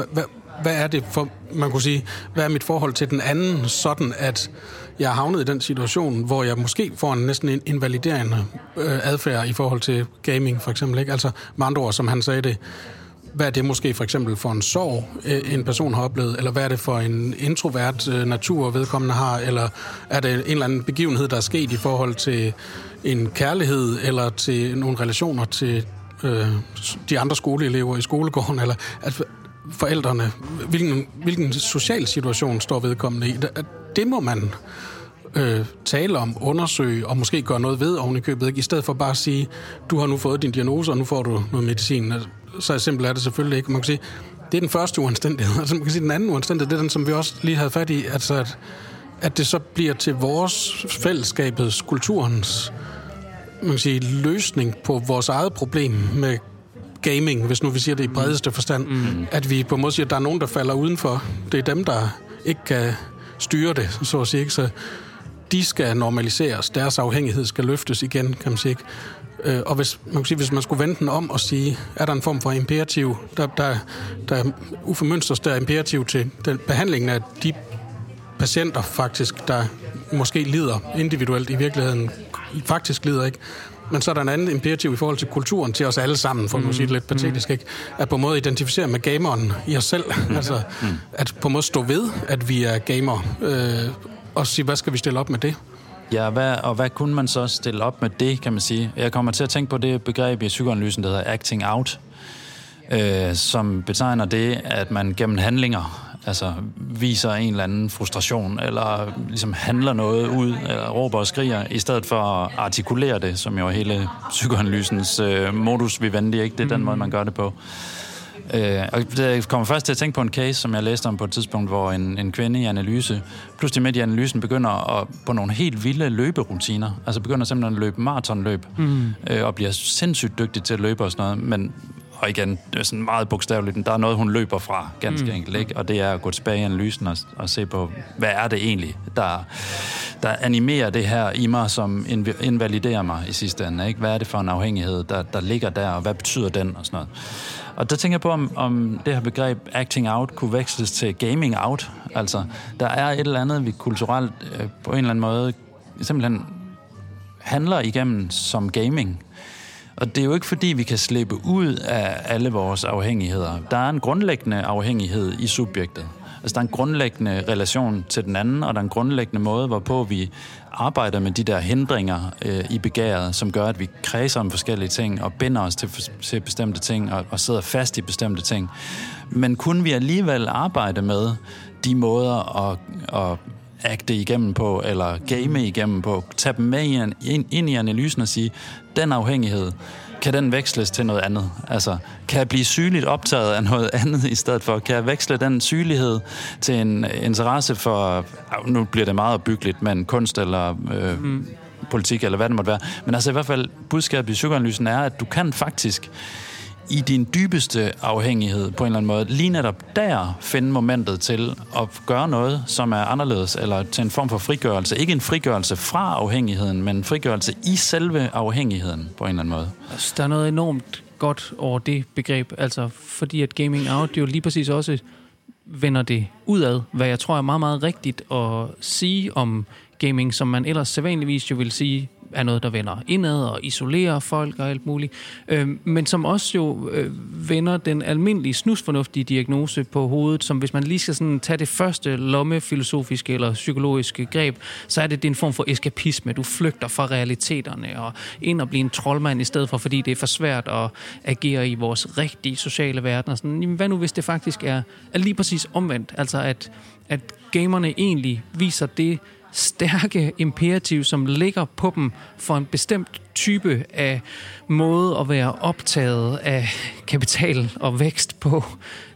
hvad, er det for, man kunne sige, hvad er mit forhold til den anden, sådan at jeg er havnet i den situation, hvor jeg måske får en næsten en invaliderende øh, adfærd i forhold til gaming, for eksempel. Ikke? Altså, med andre ord, som han sagde det, hvad er det måske for eksempel for en sorg, øh, en person har oplevet, eller hvad er det for en introvert øh, natur, vedkommende har, eller er det en eller anden begivenhed, der er sket i forhold til en kærlighed, eller til nogle relationer til øh, de andre skoleelever i skolegården, eller altså, forældrene, hvilken, hvilken social situation står vedkommende i. Det må man øh, tale om, undersøge og måske gøre noget ved oven i købet, ikke? i stedet for bare at sige, du har nu fået din diagnose, og nu får du noget medicin. Altså, så simpelt er det selvfølgelig ikke. Man kan sige, det er den første uanstændighed. Altså, man kan sige, den anden uanstændighed, det er den, som vi også lige havde fat i, altså at, at det så bliver til vores fællesskabets, kulturens man kan sige, løsning på vores eget problem med gaming, hvis nu vi siger det i bredeste forstand, mm. at vi på en måde siger, at der er nogen, der falder udenfor. Det er dem, der ikke kan styre det, så at sige. Så de skal normaliseres, deres afhængighed skal løftes igen, kan man sige. Øh, og hvis man, kan sige, hvis man skulle vente den om og sige, er der en form for imperativ, der, der, der ufemønsters der imperativ til den behandlingen af de patienter faktisk, der måske lider individuelt i virkeligheden, faktisk lider ikke, men så er der en anden imperativ i forhold til kulturen til os alle sammen, for mm. at sige det lidt patetisk, ikke? At på en måde identificere med gameren i os selv. Mm. altså, mm. at på en måde stå ved, at vi er gamer, øh, og sige, hvad skal vi stille op med det? Ja, hvad, og hvad kunne man så stille op med det, kan man sige? Jeg kommer til at tænke på det begreb i psykoanalysen, der hedder acting out, øh, som betegner det, at man gennem handlinger altså viser en eller anden frustration, eller ligesom handler noget ud, eller råber og skriger, i stedet for at artikulere det, som jo er hele psykoanalysens øh, modus vivendi, ikke? Det er den mm. måde, man gør det på. Øh, og det kommer først til at tænke på en case, som jeg læste om på et tidspunkt, hvor en, en kvinde i analyse, pludselig midt i analysen, begynder at, på nogle helt vilde løberutiner. Altså begynder simpelthen at løbe maratonløb, mm. øh, og bliver sindssygt dygtig til at løbe og sådan noget. Men og igen, det er sådan meget bogstaveligt, der er noget, hun løber fra, ganske mm. enkelt, ikke? Og det er at gå tilbage i analysen og, og se på, hvad er det egentlig, der, der animerer det her i mig, som invaliderer mig i sidste ende, ikke? Hvad er det for en afhængighed, der, der ligger der, og hvad betyder den, og sådan noget. Og der tænker jeg på, om, om det her begreb acting out kunne veksles til gaming out. Altså, der er et eller andet, vi kulturelt øh, på en eller anden måde simpelthen handler igennem som gaming. Og det er jo ikke fordi, vi kan slippe ud af alle vores afhængigheder. Der er en grundlæggende afhængighed i subjektet. Altså, der er en grundlæggende relation til den anden, og der er en grundlæggende måde, hvorpå vi arbejder med de der hindringer øh, i begæret, som gør, at vi kredser om forskellige ting, og binder os til, til bestemte ting, og, og sidder fast i bestemte ting. Men kunne vi alligevel arbejde med de måder at, at agte igennem på, eller game igennem på, tage dem med ind, ind i analysen og sige, den afhængighed, kan den veksles til noget andet? Altså, kan jeg blive sygeligt optaget af noget andet i stedet for? Kan jeg veksle den sygelighed til en interesse for, nu bliver det meget byggeligt, men kunst eller øh, mm. politik, eller hvad det måtte være. Men altså i hvert fald, budskabet i psykoanalysen er, at du kan faktisk i din dybeste afhængighed på en eller anden måde, lige netop der finde momentet til at gøre noget, som er anderledes, eller til en form for frigørelse. Ikke en frigørelse fra afhængigheden, men en frigørelse i selve afhængigheden på en eller anden måde. Altså, der er noget enormt godt over det begreb, altså fordi at gaming out det jo lige præcis også vender det udad, hvad jeg tror er meget, meget rigtigt at sige om gaming, som man ellers sædvanligvis jo vil sige, er noget, der vender indad og isolerer folk og alt muligt, øh, men som også jo øh, vender den almindelige snusfornuftige diagnose på hovedet, som hvis man lige skal sådan tage det første lommefilosofiske eller psykologiske greb, så er det, det er en form for eskapisme. Du flygter fra realiteterne og ind og bliver en troldmand i stedet for, fordi det er for svært at agere i vores rigtige sociale verden. Og sådan, jamen, hvad nu, hvis det faktisk er, er lige præcis omvendt? Altså, at, at gamerne egentlig viser det, stærke imperativ, som ligger på dem for en bestemt type af måde at være optaget af kapital og vækst på,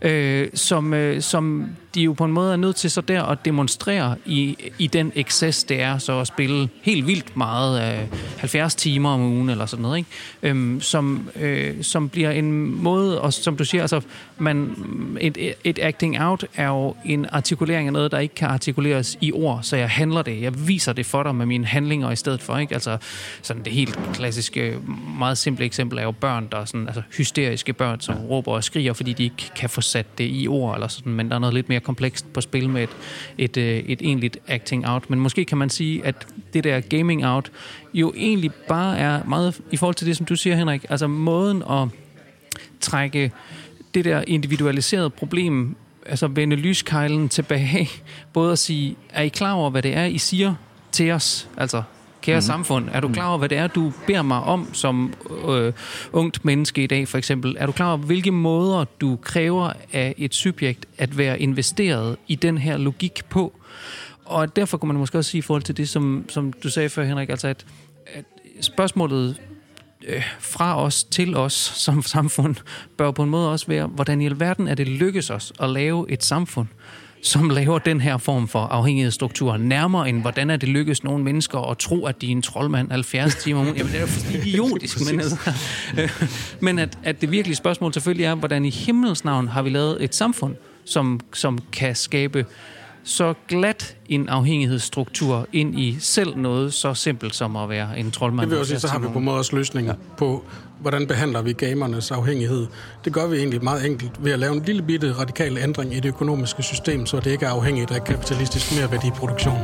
øh, som, øh, som de jo på en måde er nødt til så der at demonstrere i, i den excess, det er så at spille helt vildt meget af 70 timer om ugen eller sådan noget, ikke? Øhm, som, øh, som bliver en måde, og som du siger, altså, man, et, et acting out er jo en artikulering af noget, der ikke kan artikuleres i ord, så jeg handler det, jeg viser det for dig med mine handlinger i stedet for, ikke? Altså, sådan det helt klassiske, meget simple eksempel er jo børn, der er sådan, altså hysteriske børn, som råber og skriger, fordi de ikke kan få sat det i ord, eller sådan, men der er noget lidt mere komplekst på spil med et, et, øh, et egentligt acting out. Men måske kan man sige, at det der gaming out jo egentlig bare er meget i forhold til det, som du siger, Henrik, altså måden at trække det der individualiserede problem, altså vende lyskejlen tilbage, både at sige, er I klar over, hvad det er, I siger til os? Altså, kære mm. samfund, er du klar over, hvad det er, du beder mig om som øh, ungt menneske i dag, for eksempel? Er du klar over, hvilke måder du kræver af et subjekt at være investeret i den her logik på? Og derfor kunne man måske også sige i forhold til det, som, som du sagde før, Henrik, altså at, at spørgsmålet øh, fra os til os som samfund bør på en måde også være, hvordan i alverden er det lykkes os at lave et samfund, som laver den her form for afhængighedsstruktur nærmere end, hvordan er det lykkes nogle mennesker at tro, at de er en troldmand 70 timer om Jamen, det er jo idiotisk. men, altså, men at, at det virkelige spørgsmål selvfølgelig er, hvordan i himmels navn har vi lavet et samfund, som, som kan skabe så glat en afhængighedsstruktur ind i selv noget så simpelt som at være en troldmand. Det vil også sige, så har vi på en måde også løsninger ja. på, hvordan behandler vi gamernes afhængighed. Det gør vi egentlig meget enkelt ved at lave en lille bitte radikal ændring i det økonomiske system, så det ikke er afhængigt af kapitalistisk merværdiproduktion.